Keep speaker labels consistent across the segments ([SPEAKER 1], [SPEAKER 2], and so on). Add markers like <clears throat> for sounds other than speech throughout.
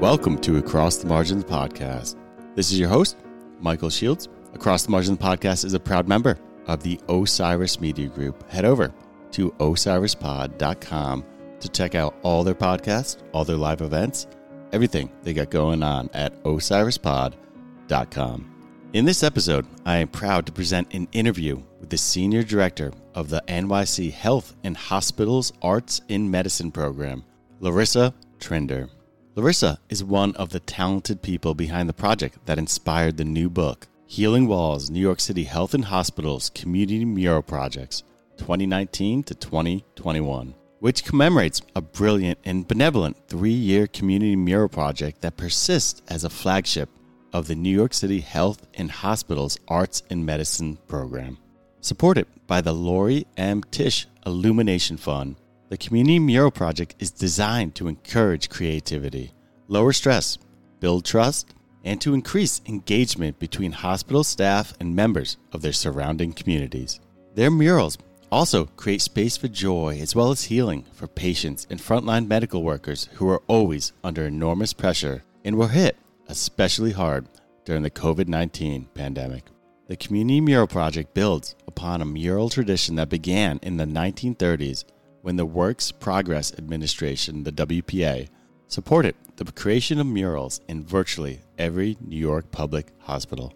[SPEAKER 1] Welcome to Across the Margins podcast. This is your host, Michael Shields. Across the Margins podcast is a proud member of the Osiris Media Group. Head over to osirispod.com to check out all their podcasts, all their live events, everything they got going on at osirispod.com. In this episode, I am proud to present an interview with the Senior Director of the NYC Health and Hospitals Arts in Medicine program, Larissa Trinder. Larissa is one of the talented people behind the project that inspired the new book, Healing Walls New York City Health and Hospitals Community Mural Projects 2019 to 2021, which commemorates a brilliant and benevolent three year community mural project that persists as a flagship of the New York City Health and Hospitals Arts and Medicine program. Supported by the Laurie M. Tisch Illumination Fund, the Community Mural Project is designed to encourage creativity, lower stress, build trust, and to increase engagement between hospital staff and members of their surrounding communities. Their murals also create space for joy as well as healing for patients and frontline medical workers who are always under enormous pressure and were hit especially hard during the COVID 19 pandemic. The Community Mural Project builds upon a mural tradition that began in the 1930s when the Works Progress Administration, the WPA, supported the creation of murals in virtually every New York public hospital.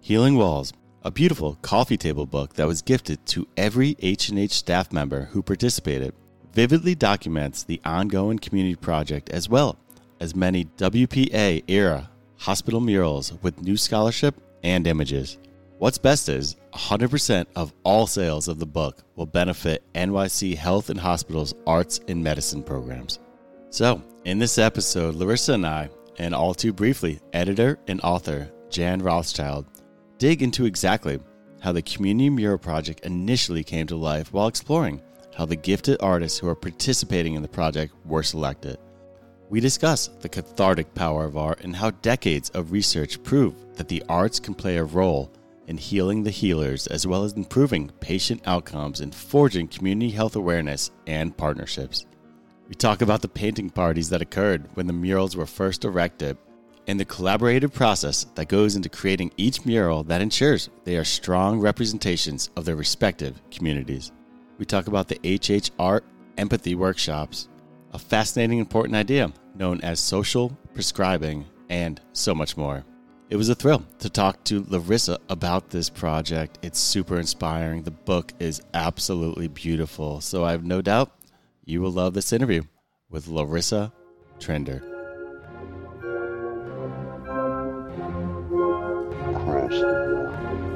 [SPEAKER 1] Healing Walls, a beautiful coffee table book that was gifted to every H&H staff member who participated, vividly documents the ongoing community project as well as many WPA era hospital murals with new scholarship and images. What's best is 100% of all sales of the book will benefit NYC Health and Hospitals Arts and Medicine programs. So, in this episode, Larissa and I, and all too briefly, editor and author Jan Rothschild, dig into exactly how the Community Mural Project initially came to life while exploring how the gifted artists who are participating in the project were selected. We discuss the cathartic power of art and how decades of research prove that the arts can play a role in healing the healers as well as improving patient outcomes and forging community health awareness and partnerships. We talk about the painting parties that occurred when the murals were first erected and the collaborative process that goes into creating each mural that ensures they are strong representations of their respective communities. We talk about the HH Art Empathy Workshops, a fascinating important idea known as social prescribing, and so much more. It was a thrill to talk to Larissa about this project. It's super inspiring. The book is absolutely beautiful. So I have no doubt you will love this interview with Larissa Trinder.
[SPEAKER 2] Cross,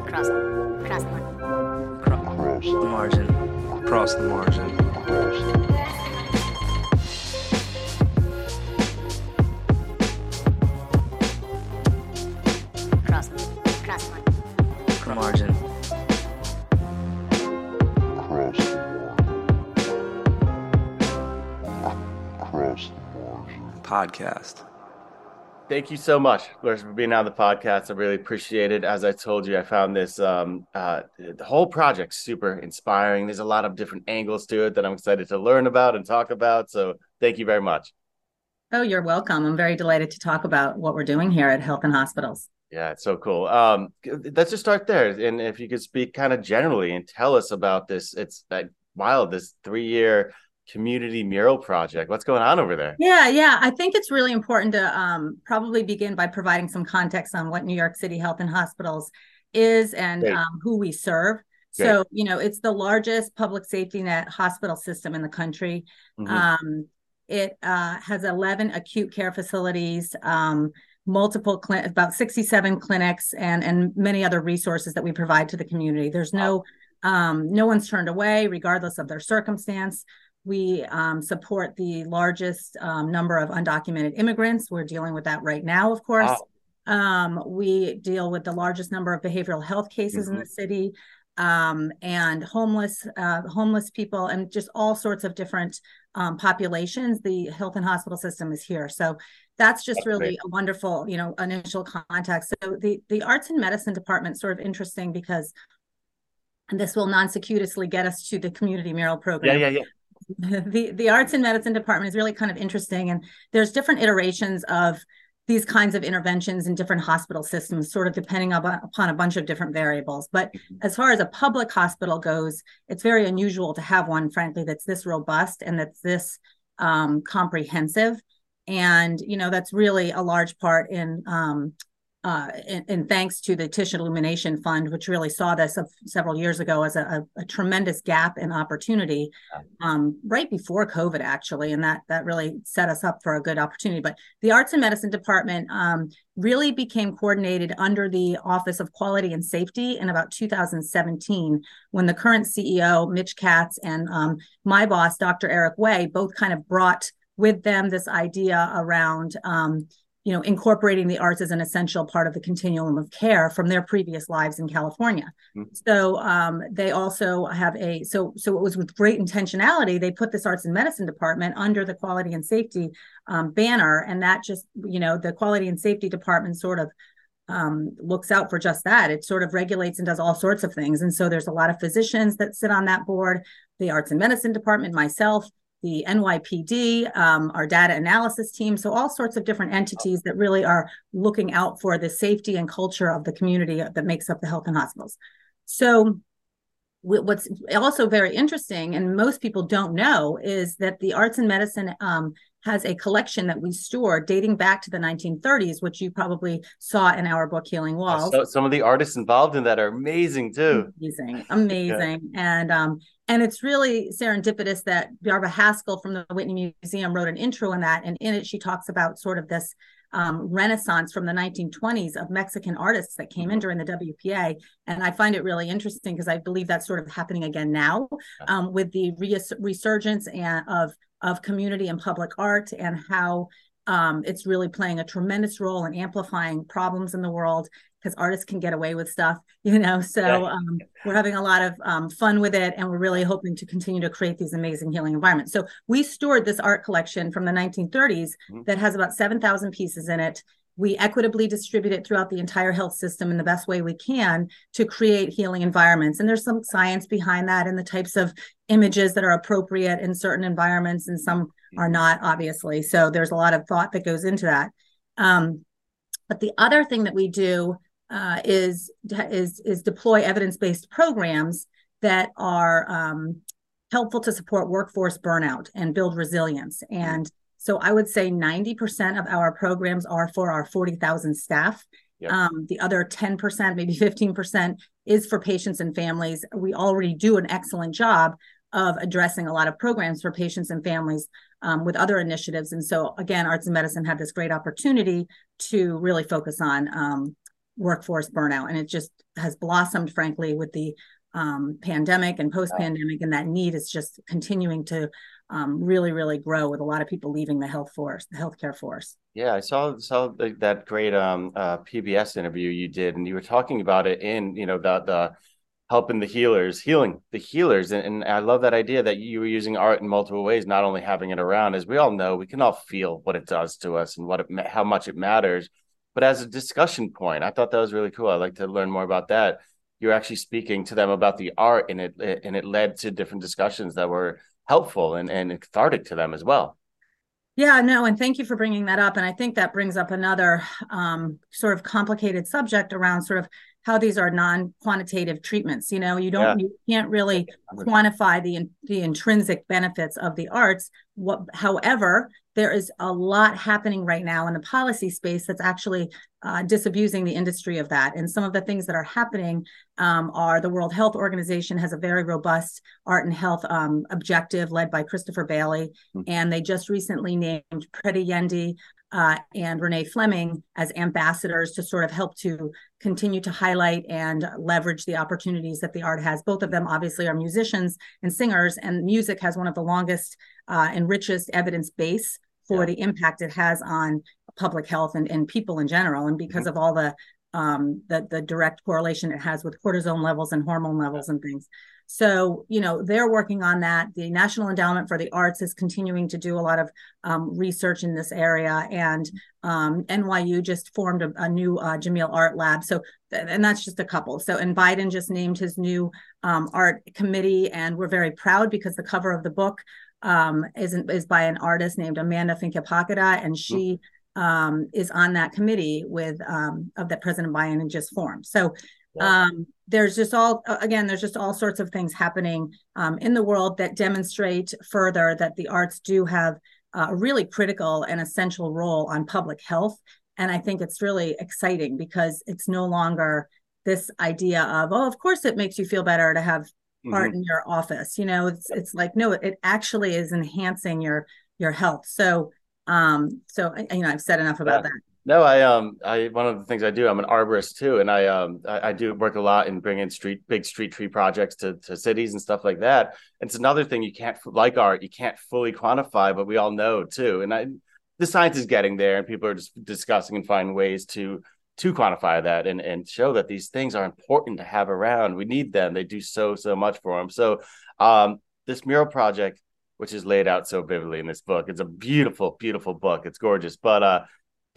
[SPEAKER 2] cross the line.
[SPEAKER 3] Cross the margin. Cross the margin.
[SPEAKER 2] Cross, The
[SPEAKER 3] margin. Podcast.
[SPEAKER 1] Thank you so much, Larissa, for being on the podcast. I really appreciate it. As I told you, I found this um, uh, the whole project super inspiring. There's a lot of different angles to it that I'm excited to learn about and talk about. So thank you very much.
[SPEAKER 4] Oh, you're welcome. I'm very delighted to talk about what we're doing here at Health and Hospitals.
[SPEAKER 1] Yeah, it's so cool. Um, let's just start there, and if you could speak kind of generally and tell us about this. It's like wild. This three year community mural project. What's going on over there?
[SPEAKER 4] Yeah, yeah. I think it's really important to um, probably begin by providing some context on what New York City Health and Hospitals is and um, who we serve. So, you know, it's the largest public safety net hospital system in the country.
[SPEAKER 1] Mhm.
[SPEAKER 4] Um, it uh, has 11 acute care facilities, um, multiple, cli- about 67 clinics, and and many other resources that we provide to the community. There's no um, no one's turned away, regardless of their circumstance. We um, support the largest um, number of undocumented immigrants. We're dealing with that right now, of course.
[SPEAKER 1] Wow.
[SPEAKER 4] Um, we deal with the largest number of behavioral health cases in
[SPEAKER 1] Mhm.
[SPEAKER 4] the city, um, and homeless, uh, homeless people, and just all sorts of different um, populations. The health and hospital system is here, so that's just
[SPEAKER 1] That's
[SPEAKER 4] really
[SPEAKER 1] great.
[SPEAKER 4] a wonderful, you know, initial context. So the the arts and medicine department sort of interesting because, and this will non-secutously get us to the community mural program
[SPEAKER 1] yeah, yeah.
[SPEAKER 4] yeah <laughs> the the arts and medicine department is really kind of interesting, and there's different iterations of these kinds of interventions in different hospital systems, sort of depending upon a bunch of different variables. But
[SPEAKER 1] Mm-hmm.
[SPEAKER 4] as far as a public hospital goes, it's very unusual to have one, frankly, that's this robust and that's this um, comprehensive. And you know that's really a large part in um, uh, and, and, thanks to the Tisch Illumination Fund, which really saw this several years ago as a, a, a tremendous gap in opportunity, um, right before COVID, actually, and that that really set us up for a good opportunity. But the Arts and Medicine Department um, really became coordinated under the Office of Quality and Safety in about 2017, when the current CEO, Mitch Katz, and um, my boss, Dr. Eric Wei, both kind of brought with them this idea around um, you know incorporating the arts as an essential part of the continuum of care from their previous lives in california mm-hmm. so um, they also have a so so it was with great intentionality they put this arts and medicine department under the quality and safety um, banner and that just you know the quality and safety department sort of um, looks out for just that. It sort of regulates and does all sorts of things. And so there's a lot of physicians that sit on that board, the arts and medicine department, myself, the NYPD, um, our data analysis team. So, all sorts of different entities that really are looking out for the safety and culture of the community that makes up the health and hospitals. So, what's also very interesting, and most people don't know, is that the arts and medicine um, has a collection that we store dating back to the 1930s, which you probably saw in our book Healing Walls.
[SPEAKER 1] So some of the artists involved in that are amazing too.
[SPEAKER 4] Amazing, amazing, yeah. and um, and it's really serendipitous that Barbara Haskell from the Whitney Museum wrote an intro in that, and in it she talks about sort of this um, renaissance from the 1920s of Mexican artists that came in during the WPA. And I find it really interesting because I believe that's sort of happening again now um, with the res- resurgence and of of community and public art and how um, it's really playing a tremendous role in amplifying problems in the world because artists can get away with stuff, <laughs> you know. So um, we're having a lot of um, fun with it, and we're really hoping to continue to create these amazing healing environments. So we stored this art collection from the 1930s mm-hmm. that has about 7,000 pieces in it. We equitably distribute it throughout the entire health system in the best way we can to create healing environments. And there's some science behind that and the types of images that are appropriate in certain environments, and some are mm-hmm. not, obviously. So there's a lot of thought that goes into that. Um, but the other thing that we do uh, is is is deploy evidence-based programs that are um, helpful to support workforce burnout and build resilience. And so I would say 90% of our programs are for our 40,000 staff. Yep. Um, the other 10%, maybe 15% is for patients and families. We already do an excellent job of addressing a lot of programs for patients and families um, with other initiatives. And so, again, Arts and Medicine had this great opportunity to really focus on um, workforce burnout. And it just has blossomed, frankly, with the um, pandemic and post pandemic. And that need is just continuing to um, really, really grow with a lot of people leaving the health force, the healthcare force.
[SPEAKER 1] Yeah, I saw saw the, that great um, uh, PBS interview you did, and you were talking about it in you know the the helping the healers, healing the healers, and, and I love that idea that you were using art in multiple ways, not only having it around. As we all know, we can all feel what it does to us and what it how much it matters but as a discussion point, I thought that was really cool. I'd like to learn more about that. You're actually speaking to them about the art, and it and it led to different discussions that were helpful and, and cathartic to them as well.
[SPEAKER 4] Yeah, no, and thank you for bringing that up. And I think that brings up another um, sort of complicated subject around sort of how these are non-quantitative treatments. You know, you don't, yeah. you can't really quantify the the intrinsic benefits of the arts. What, however, there is a lot happening right now in the policy space that's actually uh, disabusing the industry of that. And some of the things that are happening um, are the World Health Organization has a very robust art and health um, objective led by Christopher Bailey. Mm-hmm. And they just recently named Pretty Yende uh, and Renee Fleming as ambassadors to sort of help to continue to highlight and leverage the opportunities that the art has. Both of them obviously are musicians and singers, and music has one of the longest uh, and richest evidence base for yeah. the impact it has on public health and, and people in general. And because mm-hmm. of all the um, the the direct correlation it has with cortisone levels and hormone levels yeah. and things. So, you know, they're working on that. The National Endowment for the Arts is continuing to do a lot of um, research in this area. And um, NYU just formed a, a new uh, Jameel Art Lab. So, and that's just a couple. So, and Biden just named his new um, art committee. And we're very proud because the cover of the book um, is is by an artist named Amanda Phingbodhipakkiya, and she um, is on that committee with um, of that President Biden just formed. So um, there's just all again, there's just all sorts of things happening um, in the world that demonstrate further that the arts do have a really critical and essential role on public health. And I think it's really exciting because it's no longer this idea of, oh, of course it makes you feel better to have art in your office. You know, it's it's like no, it actually is enhancing your your health. So um, so you know, I've said enough about
[SPEAKER 1] Yeah.
[SPEAKER 4] that.
[SPEAKER 1] No, I um, I one of the things I do, I'm an arborist too, and I um, I, I do work a lot in bringing street big street tree projects to to cities and stuff like that. It's another thing you can't like art, you can't fully quantify, but we all know too. And I, the science is getting there, and people are just discussing and finding ways to to quantify that and and show that these things are important to have around. We need them; they do so so much for them. So, um, this mural project, which is laid out so vividly in this book, it's a beautiful, beautiful book. It's gorgeous, but uh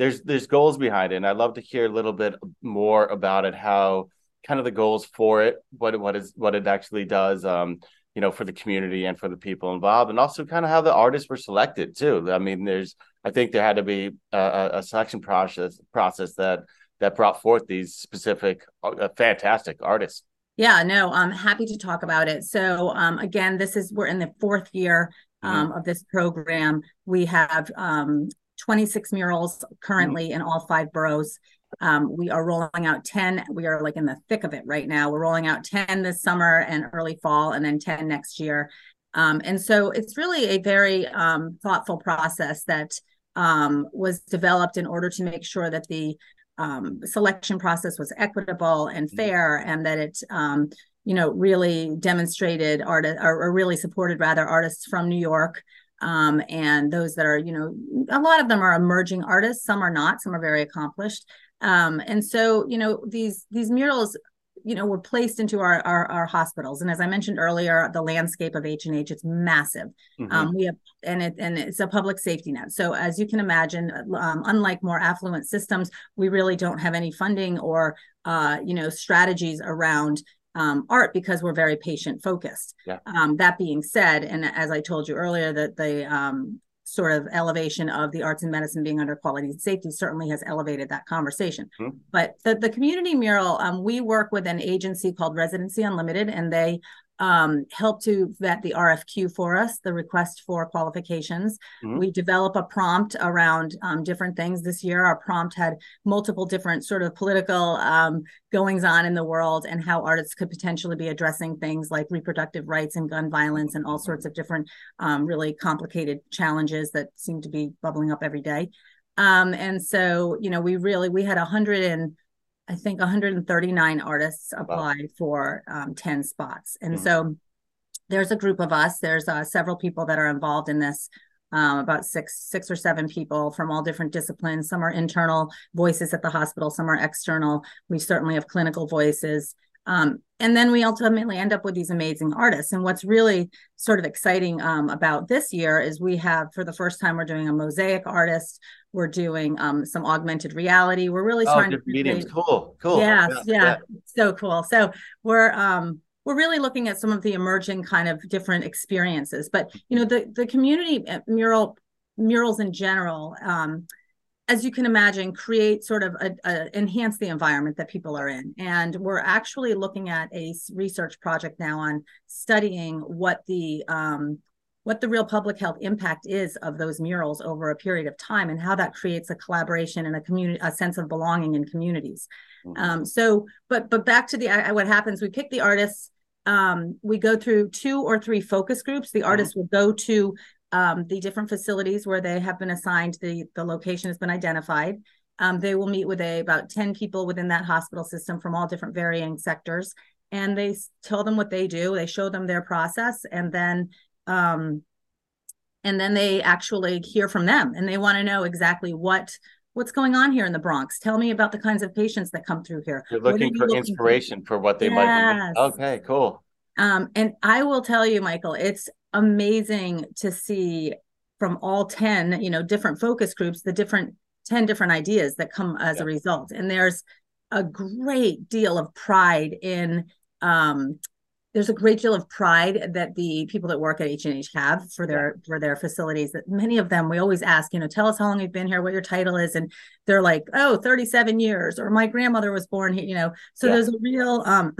[SPEAKER 1] there's there's goals behind it and i'd love to hear a little bit more about it how kind of the goals for it what what is what it actually does um you know for the community and for the people involved and also kind of how the artists were selected too i mean there's i think there had to be a, a selection process process that that brought forth these specific uh, fantastic artists
[SPEAKER 4] Yeah, no, I'm happy to talk about it. So um, again, this is we're in the fourth year um, of this program. We have um, 26 murals currently in all five boroughs. Um, we are rolling out 10. We are like in the thick of it right now. We're rolling out 10 this summer and early fall, and then 10 next year. Um, and so it's really a very um, thoughtful process that um, was developed in order to make sure that the um, selection process was equitable and fair, and that it, um, you know, really demonstrated art or, or really supported rather artists from New York um, and those that are, you know, a lot of them are emerging artists. Some are not. Some are very accomplished. Um, and so, you know, these these murals, you know, were placed into our our, our hospitals. And as I mentioned earlier, the landscape of H and H it's massive.
[SPEAKER 1] Mhm.
[SPEAKER 4] Um, we have and it and it's a public safety net. So as you can imagine, um, unlike more affluent systems, we really don't have any funding or uh, you know strategies around um, art because we're very patient focused.
[SPEAKER 1] Yeah.
[SPEAKER 4] Um, that being said, and as I told you earlier, that the um, sort of elevation of the arts and medicine being under quality and safety certainly has elevated that conversation.
[SPEAKER 1] Mhm.
[SPEAKER 4] But the, the community mural, um, we work with an agency called Residency Unlimited, and they um, help to vet the RFQ for us, the request for qualifications.
[SPEAKER 1] Mhm.
[SPEAKER 4] We develop a prompt around um, different things. This year, our prompt had multiple different sort of political um, goings on in the world and how artists could potentially be addressing things like reproductive rights and gun violence and all sorts of different um, really complicated challenges that seem to be bubbling up every day. Um, and so, you know, we really we had a hundred and I think 139 artists apply for um, 10 spots. And
[SPEAKER 1] Mhm.
[SPEAKER 4] so there's a group of us. There's uh, several people that are involved in this. Um, about six, six or seven people from all different disciplines. Some are internal voices at the hospital. Some are external. We certainly have clinical voices. Um, and then we ultimately end up with these amazing artists. And what's really sort of exciting um, about this year is we have, for the first time, we're doing a mosaic artist. We're doing um, some augmented reality. We're really
[SPEAKER 1] oh
[SPEAKER 4] trying to
[SPEAKER 1] mediums cool cool
[SPEAKER 4] Yes, yeah, so cool. So we're um we're really looking at some of the emerging kind of different experiences. But you know, the the community uh, mural murals in general, um, as you can imagine, create sort of a, a enhance the environment that people are in. And we're actually looking at a research project now on studying what the um what the real public health impact is of those murals over a period of time and how that creates a collaboration and a community a sense of belonging in communities
[SPEAKER 1] Mhm.
[SPEAKER 4] um, so, but but back to the I, what happens? We pick the artists. Um, we go through two or three focus groups. The artists will go to um, the different facilities where they have been assigned. The the location has been identified. Um, they will meet with a about ten people within that hospital system from all different varying sectors, and they tell them what they do. They show them their process, and then um, and then they actually hear from them, and they want to know exactly what what's going on here in the Bronx. Tell me about the kinds of patients that come through here.
[SPEAKER 1] you're looking
[SPEAKER 4] you
[SPEAKER 1] for
[SPEAKER 4] looking
[SPEAKER 1] inspiration for what they might
[SPEAKER 4] Yes.
[SPEAKER 1] be okay cool
[SPEAKER 4] Um, and I will tell you, Michael, it's amazing to see from all 10, you know, different focus groups, the different 10 different ideas that come as
[SPEAKER 1] Yeah.
[SPEAKER 4] a result. And there's a great deal of pride in um there's a great deal of pride that the people that work at H&H have for their for their facilities that many of them we always ask you know tell us how long you've been here what your title is and they're like oh 37 years or my grandmother was born here you know so
[SPEAKER 1] Yeah.
[SPEAKER 4] there's a real um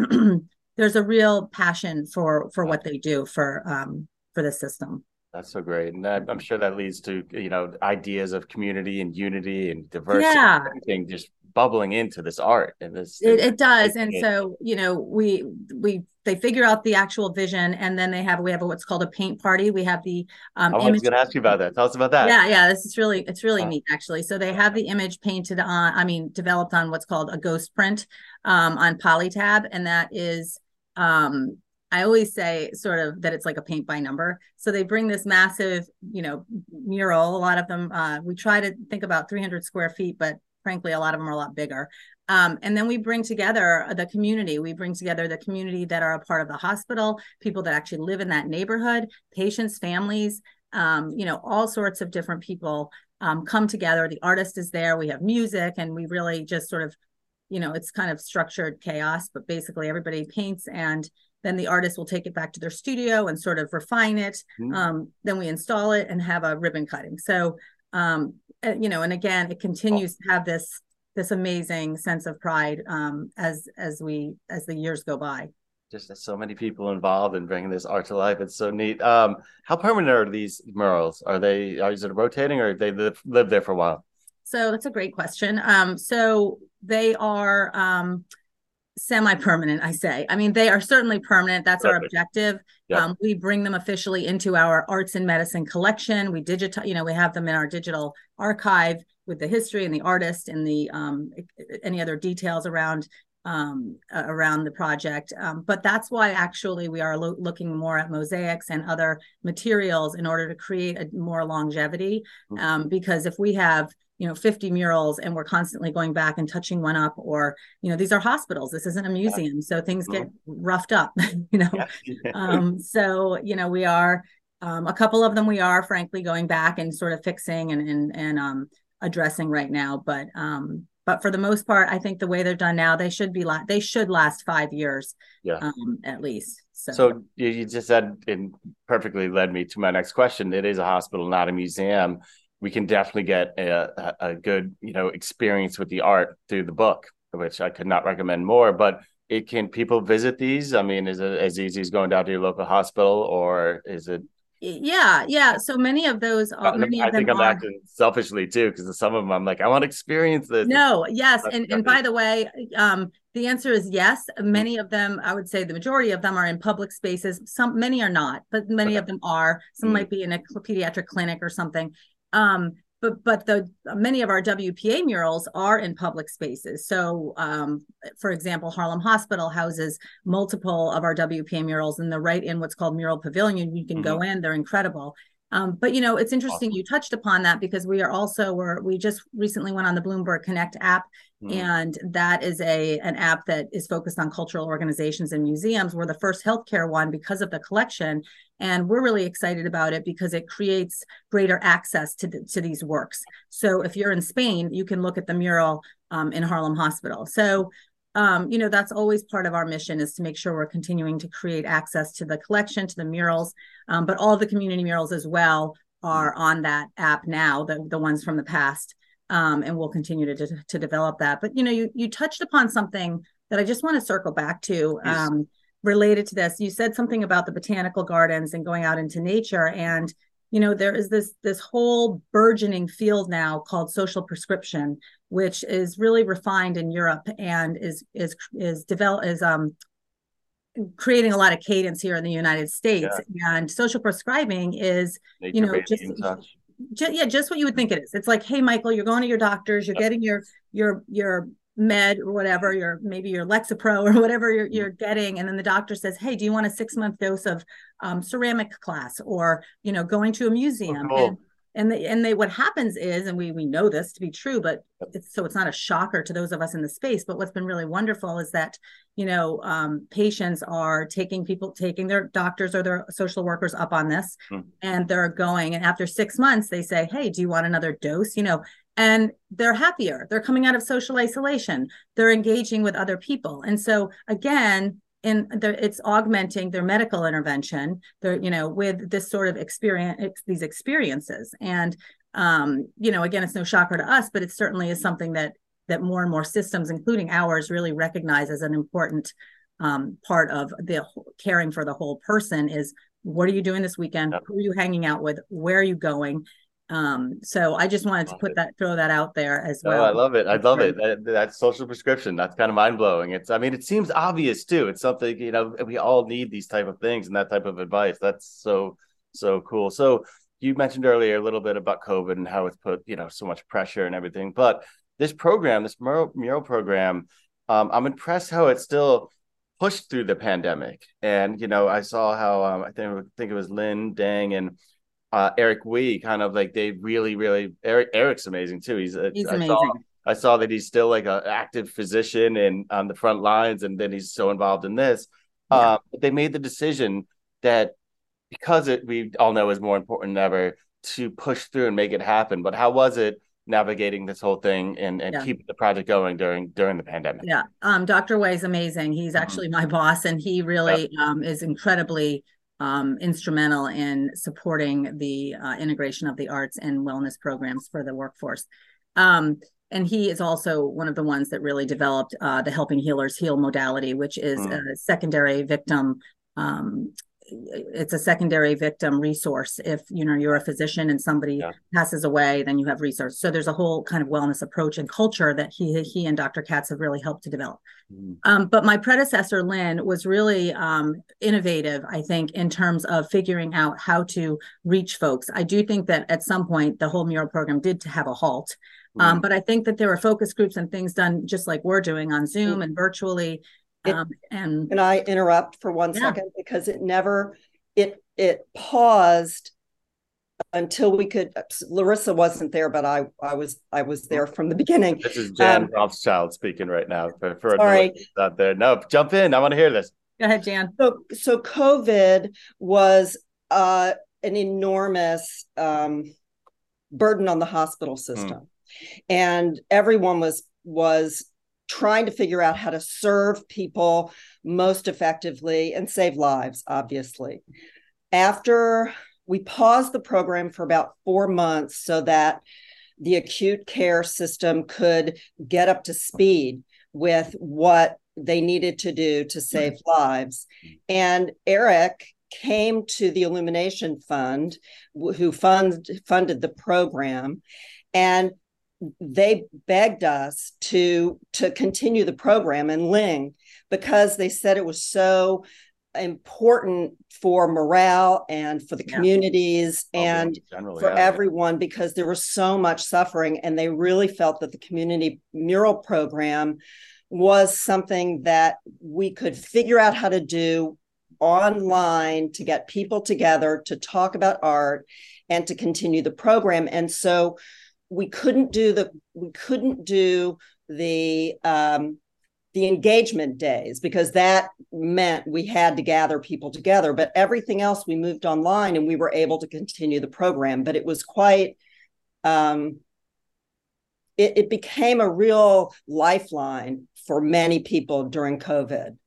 [SPEAKER 4] <clears throat> there's a real passion for for what they do for um for the system
[SPEAKER 1] That's so great, and I'm sure that leads to you know ideas of community and unity and diversity.
[SPEAKER 4] Yeah.
[SPEAKER 1] everything just bubbling into this art and this.
[SPEAKER 4] it, it does and
[SPEAKER 1] it-
[SPEAKER 4] so you know we we they figure out the actual vision and then they have we have what's called a paint party we have the um
[SPEAKER 1] I was
[SPEAKER 4] image
[SPEAKER 1] going to ask you about that. Tell us about that.
[SPEAKER 4] yeah yeah this is really it's really
[SPEAKER 1] Wow.
[SPEAKER 4] neat actually so they have the image painted on i mean developed on what's called a ghost print um on polytab and that is um i always say sort of that it's like a paint by number so they bring this massive you know mural a lot of them uh we try to think about 300 square feet but frankly a lot of them are a lot bigger um, and then we bring together the community. We bring together the community that are a part of the hospital, people that actually live in that neighborhood, patients, families, um, you know, all sorts of different people um, come together. The artist is there. We have music, and we really just sort of, you know, it's kind of structured chaos, but basically everybody paints and then the artist will take it back to their studio and sort of refine it.
[SPEAKER 1] Mhm.
[SPEAKER 4] Um, then we install it and have a ribbon cutting. So, um, you know, and again, it continues to have this this amazing sense of pride um, as as we as the years go by.
[SPEAKER 1] Just so many people involved in bringing this art to life. It's so neat. Um, how permanent are these murals? Are they? Are, is it rotating, or they live live there for a while?
[SPEAKER 4] So that's a great question. Um, so they are um, semi-permanent, I say. I mean, they are certainly permanent. That's our objective.
[SPEAKER 1] Yeah.
[SPEAKER 4] Um, we bring them officially into our arts and medicine collection. We digitize, you know, we have them in our digital archive with the history and the artist and the um, any other details around um, uh, around the project. Um, but that's why actually we are lo- looking more at mosaics and other materials in order to create a more longevity. Um, because if we have you know 50 murals and we're constantly going back and touching one up or you know these are hospitals this isn't a museum so things get roughed up <laughs> you know <laughs> um so you know we are um a couple of them we are frankly going back and sort of fixing and and, and um addressing right now but um but for the most part i think the way they're done now they should be la- they should last five years
[SPEAKER 1] Yeah.
[SPEAKER 4] um at least so,
[SPEAKER 1] So you, you just said and perfectly led me to my next question. It is a hospital, not a museum. We can definitely get a, a, good, you know, experience with the art through the book, which I could not recommend more. But it can people visit these? I mean, is it as easy as going down to your local hospital, or is it?
[SPEAKER 4] yeah yeah so many of those are many
[SPEAKER 1] I
[SPEAKER 4] of them
[SPEAKER 1] think I'm
[SPEAKER 4] are
[SPEAKER 1] acting selfishly too, because some of them I'm like, I want to experience this.
[SPEAKER 4] No, yes. And, and by the way, um, the answer is yes. Many of them, I would say the majority of them are in public spaces. Some, many are not, but many of them are. Some
[SPEAKER 1] Mm.
[SPEAKER 4] might be in a pediatric clinic or something. Um, but but the many of our WPA murals are in public spaces. So, um, for example, Harlem Hospital houses multiple of our WPA murals, and they're right in what's called Mural Pavilion. You can go in; they're incredible. Um, but you know, it's interesting
[SPEAKER 1] Awesome.
[SPEAKER 4] you touched upon that because we are also we're we just recently went on the Bloomberg Connect app,
[SPEAKER 1] Mm.
[SPEAKER 4] and that is a an app that is focused on cultural organizations and museums. We're the first healthcare one because of the collection, and we're really excited about it because it creates greater access to the, to these works. So if you're in Spain, you can look at the mural um, in Harlem Hospital. So um, you know that's always part of our mission is to make sure we're continuing to create access to the collection, to the murals, um, but all the community murals as well are on that app now. The the ones from the past um, and we'll continue to, to to develop that. But you know, you you touched upon something that I just want to circle back to
[SPEAKER 1] Yes.
[SPEAKER 4] Related to this. You said something about the botanical gardens and going out into nature, and you know, there is this this whole burgeoning field now called social prescription, which is really refined in Europe and is is is develop is um creating a lot of cadence here in the United States. And social prescribing is
[SPEAKER 1] Nature
[SPEAKER 4] know,
[SPEAKER 1] based
[SPEAKER 4] just-
[SPEAKER 1] in touch.
[SPEAKER 4] ju- yeah, just what you would think it is. It's like, hey, Michael, you're going to your doctors, you're getting your your your med or whatever, your maybe your Lexapro or whatever you're, you're getting, and then the doctor says, hey, do you want a six month dose of um, ceramic class or you know going to a museum?
[SPEAKER 1] cool.
[SPEAKER 4] And and they, and they what happens is, and we we know this to be true, but it's so it's not a shocker to those of us in the space. But what's been really wonderful is that you know um, patients are taking people taking their doctors or their social workers up on this
[SPEAKER 1] Hmm.
[SPEAKER 4] and they're going and after six months they say hey do you want another dose you know and they're happier. They're coming out of social isolation. They're engaging with other people. And so again and the, it's augmenting their medical intervention they're you know with this sort of experience these experiences. And um you know again it's no shocker to us but it certainly is something that that more and more systems including ours really recognize as an important um, part of the caring for the whole person is what are you doing this weekend? Who are you hanging out with? Where are you going um so i just wanted to put that throw that out there as well.
[SPEAKER 1] Oh, I love it. I love it. That, that's social prescription. That's kind of mind blowing. It's, I mean, it seems obvious too. It's something, you know, we all need these type of things and that type of advice. That's so, so cool. So you mentioned earlier a little bit about COVID and how it's put, you know, so much pressure and everything. But this program, this mural, mural program, um, I'm impressed how it still pushed through the pandemic. And, you know, I saw how um, I think, I think it was Lynn Dang and uh, Eric Wei kind of like they really, really Eric Eric's amazing too. He's, a,
[SPEAKER 4] he's
[SPEAKER 1] I
[SPEAKER 4] amazing
[SPEAKER 1] saw I saw that he's still like an active physician and on the front lines, and then he's so involved in this.
[SPEAKER 4] Yeah.
[SPEAKER 1] Uh, but they made the decision that because it we all know is more important than ever to push through and make it happen. But how was it navigating this whole thing and, and
[SPEAKER 4] Yeah.
[SPEAKER 1] keeping the project going during during the pandemic?
[SPEAKER 4] Yeah, um, Dr. Wei is amazing. He's
[SPEAKER 1] Mhm.
[SPEAKER 4] actually my boss, and he really um, is incredibly um, instrumental in supporting the uh, integration of the arts and wellness programs for the workforce. Um, and he is also one of the ones that really developed uh, the Helping Healers Heal modality, which is
[SPEAKER 1] Mm.
[SPEAKER 4] a secondary victim. Um, it's a secondary victim resource. If you know you're a physician and somebody
[SPEAKER 1] Yeah.
[SPEAKER 4] passes away, then you have resources. So there's a whole kind of wellness approach and culture that he he and Dr. Katz have really helped to develop.
[SPEAKER 1] Mhm.
[SPEAKER 4] Um, but my predecessor, Lynn, was really um, innovative, I think, in terms of figuring out how to reach folks. I do think that at some point the whole mural program did to have a halt. Um,
[SPEAKER 1] Mhm.
[SPEAKER 4] but I think that there were focus groups and things done just like we're doing on Zoom and virtually.
[SPEAKER 5] It-
[SPEAKER 4] Um, and
[SPEAKER 5] Can I interrupt for one
[SPEAKER 4] Yeah.
[SPEAKER 5] second because it never it it paused until we could Larissa wasn't there but I I was I was there from the beginning.
[SPEAKER 1] This is Jan
[SPEAKER 5] Um,
[SPEAKER 1] Rothschild speaking right now for, for the
[SPEAKER 5] Sorry.
[SPEAKER 1] listeners out there. No, jump in. I want to hear this.
[SPEAKER 4] go ahead, Jan.
[SPEAKER 5] So so COVID was uh an enormous um burden on the hospital system. And everyone was was trying to figure out how to serve people most effectively and save lives, obviously. After we paused the program for about four months so that the acute care system could get up to speed with what they needed to do to save lives. And Eric came to the Illumination Fund, who fund, funded the program, and they begged us to to continue the program in Ling because they said it was so important for morale and for the
[SPEAKER 4] Yeah.
[SPEAKER 5] communities oh, and
[SPEAKER 1] generally,
[SPEAKER 5] for
[SPEAKER 1] yeah.
[SPEAKER 5] everyone because there was so much suffering and they really felt that the community mural program was something that we could figure out how to do online to get people together to talk about art and to continue the program and so we couldn't do the we couldn't do the um the engagement days because that meant we had to gather people together but everything else we moved online and we were able to continue the program but it was quite um it, it became a real lifeline for many people during covid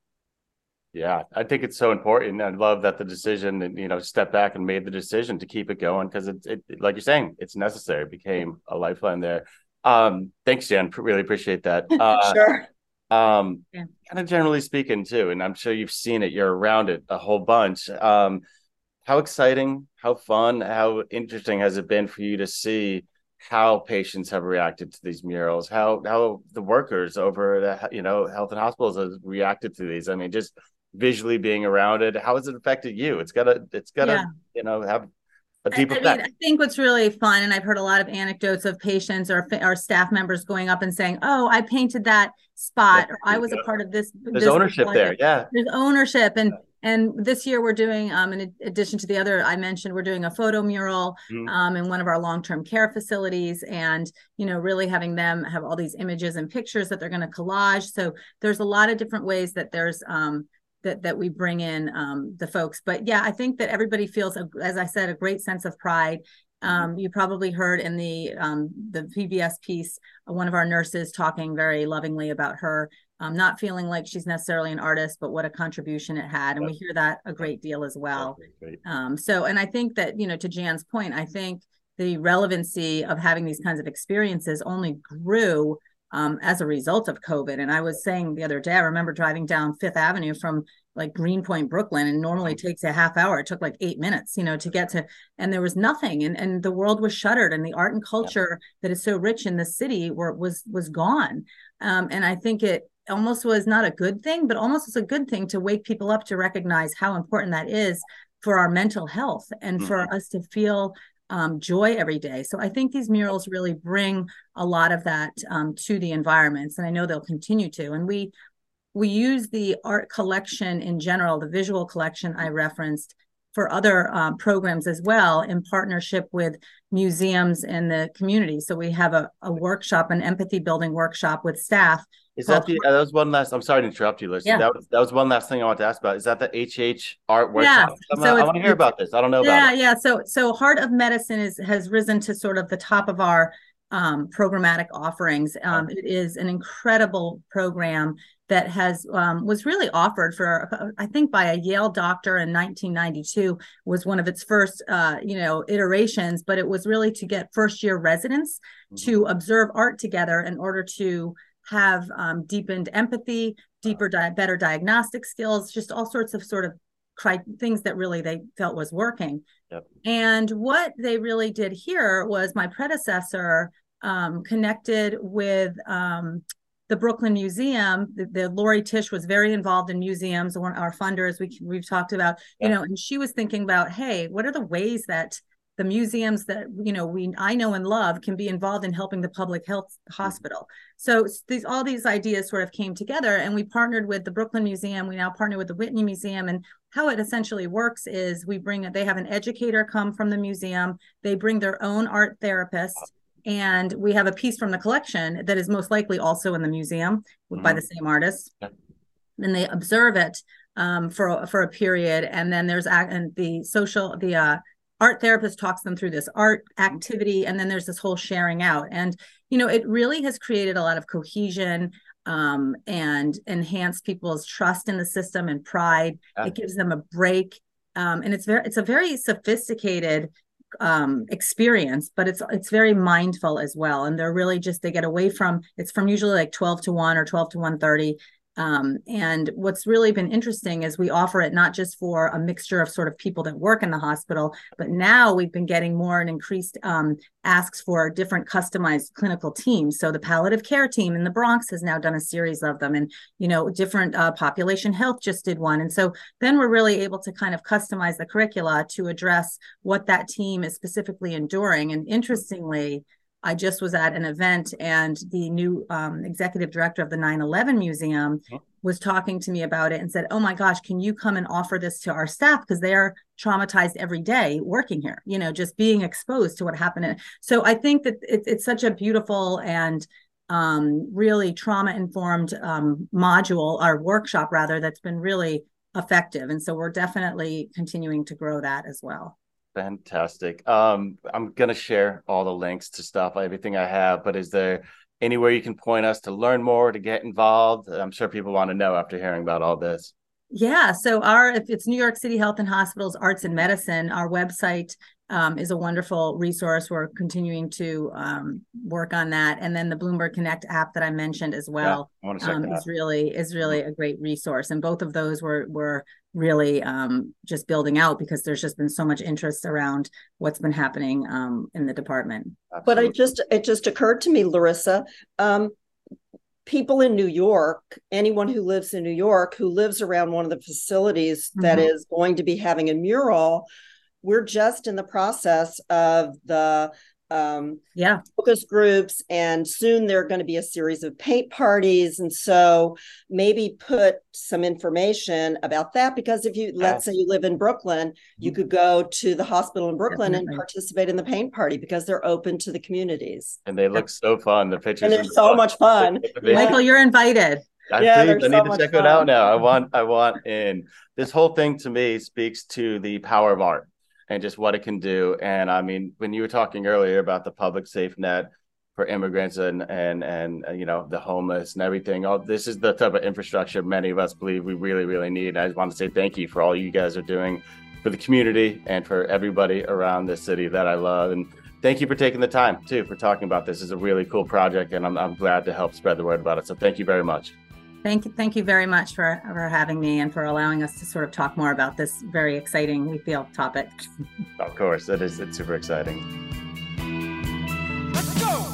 [SPEAKER 1] Yeah, I think it's so important. I love that the decision, and you know, stepped back and made the decision to keep it going because it's, it, like you're saying, it's necessary. It became a lifeline there. Um, thanks, Jan. Really appreciate that. <laughs> Uh,
[SPEAKER 5] sure
[SPEAKER 1] um,
[SPEAKER 4] Yeah.
[SPEAKER 1] kind of generally speaking too, and I'm sure you've seen it. You're around it a whole bunch. Um, how exciting, how fun, how interesting has it been for you to see how patients have reacted to these murals? How how the workers over the you know health and hospitals have reacted to these? I mean, just visually being around it, how has it affected you? It's gotta it's gotta
[SPEAKER 4] Yeah.
[SPEAKER 1] you know have a deep
[SPEAKER 4] I
[SPEAKER 1] effect.
[SPEAKER 4] mean, I think what's really fun, and I've heard a lot of anecdotes of patients or or staff members going up and saying, "Oh, I painted that spot, or I was a part of this."
[SPEAKER 1] There's
[SPEAKER 4] this
[SPEAKER 1] ownership there. Yeah.
[SPEAKER 4] There's ownership, and and this year we're doing, um, in addition to the other I mentioned, we're doing a photo mural,
[SPEAKER 1] Mhm.
[SPEAKER 4] um, in one of our long-term care facilities, and you know, really having them have all these images and pictures that they're going to collage. So there's a lot of different ways that there's um that that we bring in um, the folks. But yeah, I think that everybody feels, as I said, a great sense of pride. Um, you probably heard in the um, the PBS piece one of our nurses talking very lovingly about her um, not feeling like she's necessarily an artist, but what a contribution it had. And we hear that a great deal as well. Um, so, and I think that, you know, to Jan's point, I think the relevancy of having these kinds of experiences only grew um, as a result of COVID. And I was saying the other day, I remember driving down Fifth Avenue from like Greenpoint, Brooklyn, and normally takes a half hour. It took like eight minutes, you know, to get to, and there was nothing, and and the world was shuttered, and the art and culture that is so rich in the city were was was gone. Um, and I think it almost was not a good thing, but almost was a good thing to wake people up to recognize how important that is for our mental health and for us to feel um, joy every day. So I think these murals really bring a lot of that um, to the environments, and I know they'll continue to. And we we use the art collection in general, the visual collection I referenced for other um, programs as well in partnership with museums in the community. So we have a, a workshop, an empathy building workshop with staff.
[SPEAKER 1] Is that the uh, that was one last? I'm sorry to interrupt you, Lucy.
[SPEAKER 4] Yeah.
[SPEAKER 1] That was that was one last thing I want to ask about. Is that the HH art
[SPEAKER 4] Yeah,
[SPEAKER 1] workshop? I'm-
[SPEAKER 4] so
[SPEAKER 1] I want to hear about this. I don't know
[SPEAKER 4] yeah yeah so so heart of medicine is has risen to sort of the top of our um, programmatic offerings um, it is an incredible program that has um, was really offered for uh, i think by a yale doctor in 1992 was one of its first uh, you know iterations but it was really to get first year residents
[SPEAKER 1] Mm-hmm.
[SPEAKER 4] to observe art together in order to have um, deepened empathy deeper di- better diagnostic skills just all sorts of sort of cri- things that really they felt was working
[SPEAKER 1] Yep.
[SPEAKER 4] and what they really did here was my predecessor um, connected with um, the Brooklyn Museum. The, the Laurie Tisch was very involved in museums, one our funders we we've talked about, you know, and she was thinking about, hey, what are the ways that the museums that you know we I know and love can be involved in helping the public health hospital. So these all these ideas sort of came together, and we partnered with the Brooklyn Museum. We now partner with the Whitney Museum, and how it essentially works is we bring they have an educator come from the museum. They bring their own art therapist. And we have a piece from the collection that is most likely also in the museum by the same artist.
[SPEAKER 1] Yeah.
[SPEAKER 4] Then they observe it um, for a- for a period, and then there's and the social the uh, art therapist talks them through this art activity, and then there's this whole sharing out, and you know it really has created a lot of cohesion um, and enhanced people's trust in the system and pride.
[SPEAKER 1] Yeah.
[SPEAKER 4] It gives them a break, um, and it's very it's a very sophisticated um experience but it's it's very mindful as well and they're really just they get away from it's from usually like 12 to 1 or 12 to 130 um and what's really been interesting is we offer it not just for a mixture of sort of people that work in the hospital but now we've been getting more and increased um asks for different customized clinical teams. So the palliative care team in the bronx has now done a series of them and you know different uh, population health just did one. And so then we're really able to kind of customize the curricula to address what that team is specifically enduring. And interestingly, I just was at an event and the new um, executive director of the 9 11 Museum
[SPEAKER 1] Mhm.
[SPEAKER 4] was talking to me about it and said, Oh my gosh, can you come and offer this to our staff? Because they're traumatized every day working here, you know, just being exposed to what happened. So I think that it, it's such a beautiful and um, really trauma informed um, module or workshop, rather, that's been really effective. And so we're definitely continuing to grow that as well.
[SPEAKER 1] Fantastic. Um, I'm gonna share all the links to stuff, everything I have. But is there anywhere you can point us to learn more, to get involved? I'm sure people want to know after hearing about all this.
[SPEAKER 4] Yeah. So our if it's New York City Health and Hospitals Arts and Medicine, our website um, is a wonderful resource. We're continuing to um, work on that, and then the Bloomberg Connect app that I mentioned as well
[SPEAKER 1] I want to check
[SPEAKER 4] um, is really is really a great resource. And both of those were were really um, just building out because there's just been so much interest around what's been happening um, in the department.
[SPEAKER 5] But I just it just occurred to me, Larissa, um, people in New York, anyone who lives in New York who lives around one of the facilities that
[SPEAKER 4] Mhm.
[SPEAKER 5] is going to be having a mural, we're just in the process of the um,
[SPEAKER 4] Yeah.
[SPEAKER 5] focus groups, and soon there are going to be a series of paint parties. And so maybe put some information about that because if you, let's say you live in Brooklyn, you could go to the hospital in Brooklyn
[SPEAKER 4] Definitely.
[SPEAKER 5] and participate in the paint party because they're open to the communities.
[SPEAKER 1] and they look so fun. The pictures
[SPEAKER 5] And they're so
[SPEAKER 1] book.
[SPEAKER 5] much fun.
[SPEAKER 4] Michael, you're invited.
[SPEAKER 1] I
[SPEAKER 5] Yeah,
[SPEAKER 1] please,
[SPEAKER 5] they're
[SPEAKER 1] I
[SPEAKER 5] so
[SPEAKER 1] need to
[SPEAKER 5] much
[SPEAKER 1] check it out now. I want, I want in. This whole thing to me speaks to the power of art and just what it can do. And I mean, when you were talking earlier about the public safe net, for immigrants and and and uh, you know the homeless and everything. All this is the type of infrastructure many of us believe we really really need. I just want to say thank you for all you guys are doing for the community and for everybody around this city that I love. And thank you for taking the time too for talking about this. It's a really cool project, and I'm I'm glad to help spread the word about it. So thank you very much.
[SPEAKER 4] Thank you, thank you very much for for having me and for allowing us to sort of talk more about this very exciting, we feel, topic.
[SPEAKER 1] Of course, it is. It's super exciting.
[SPEAKER 6] Let's go.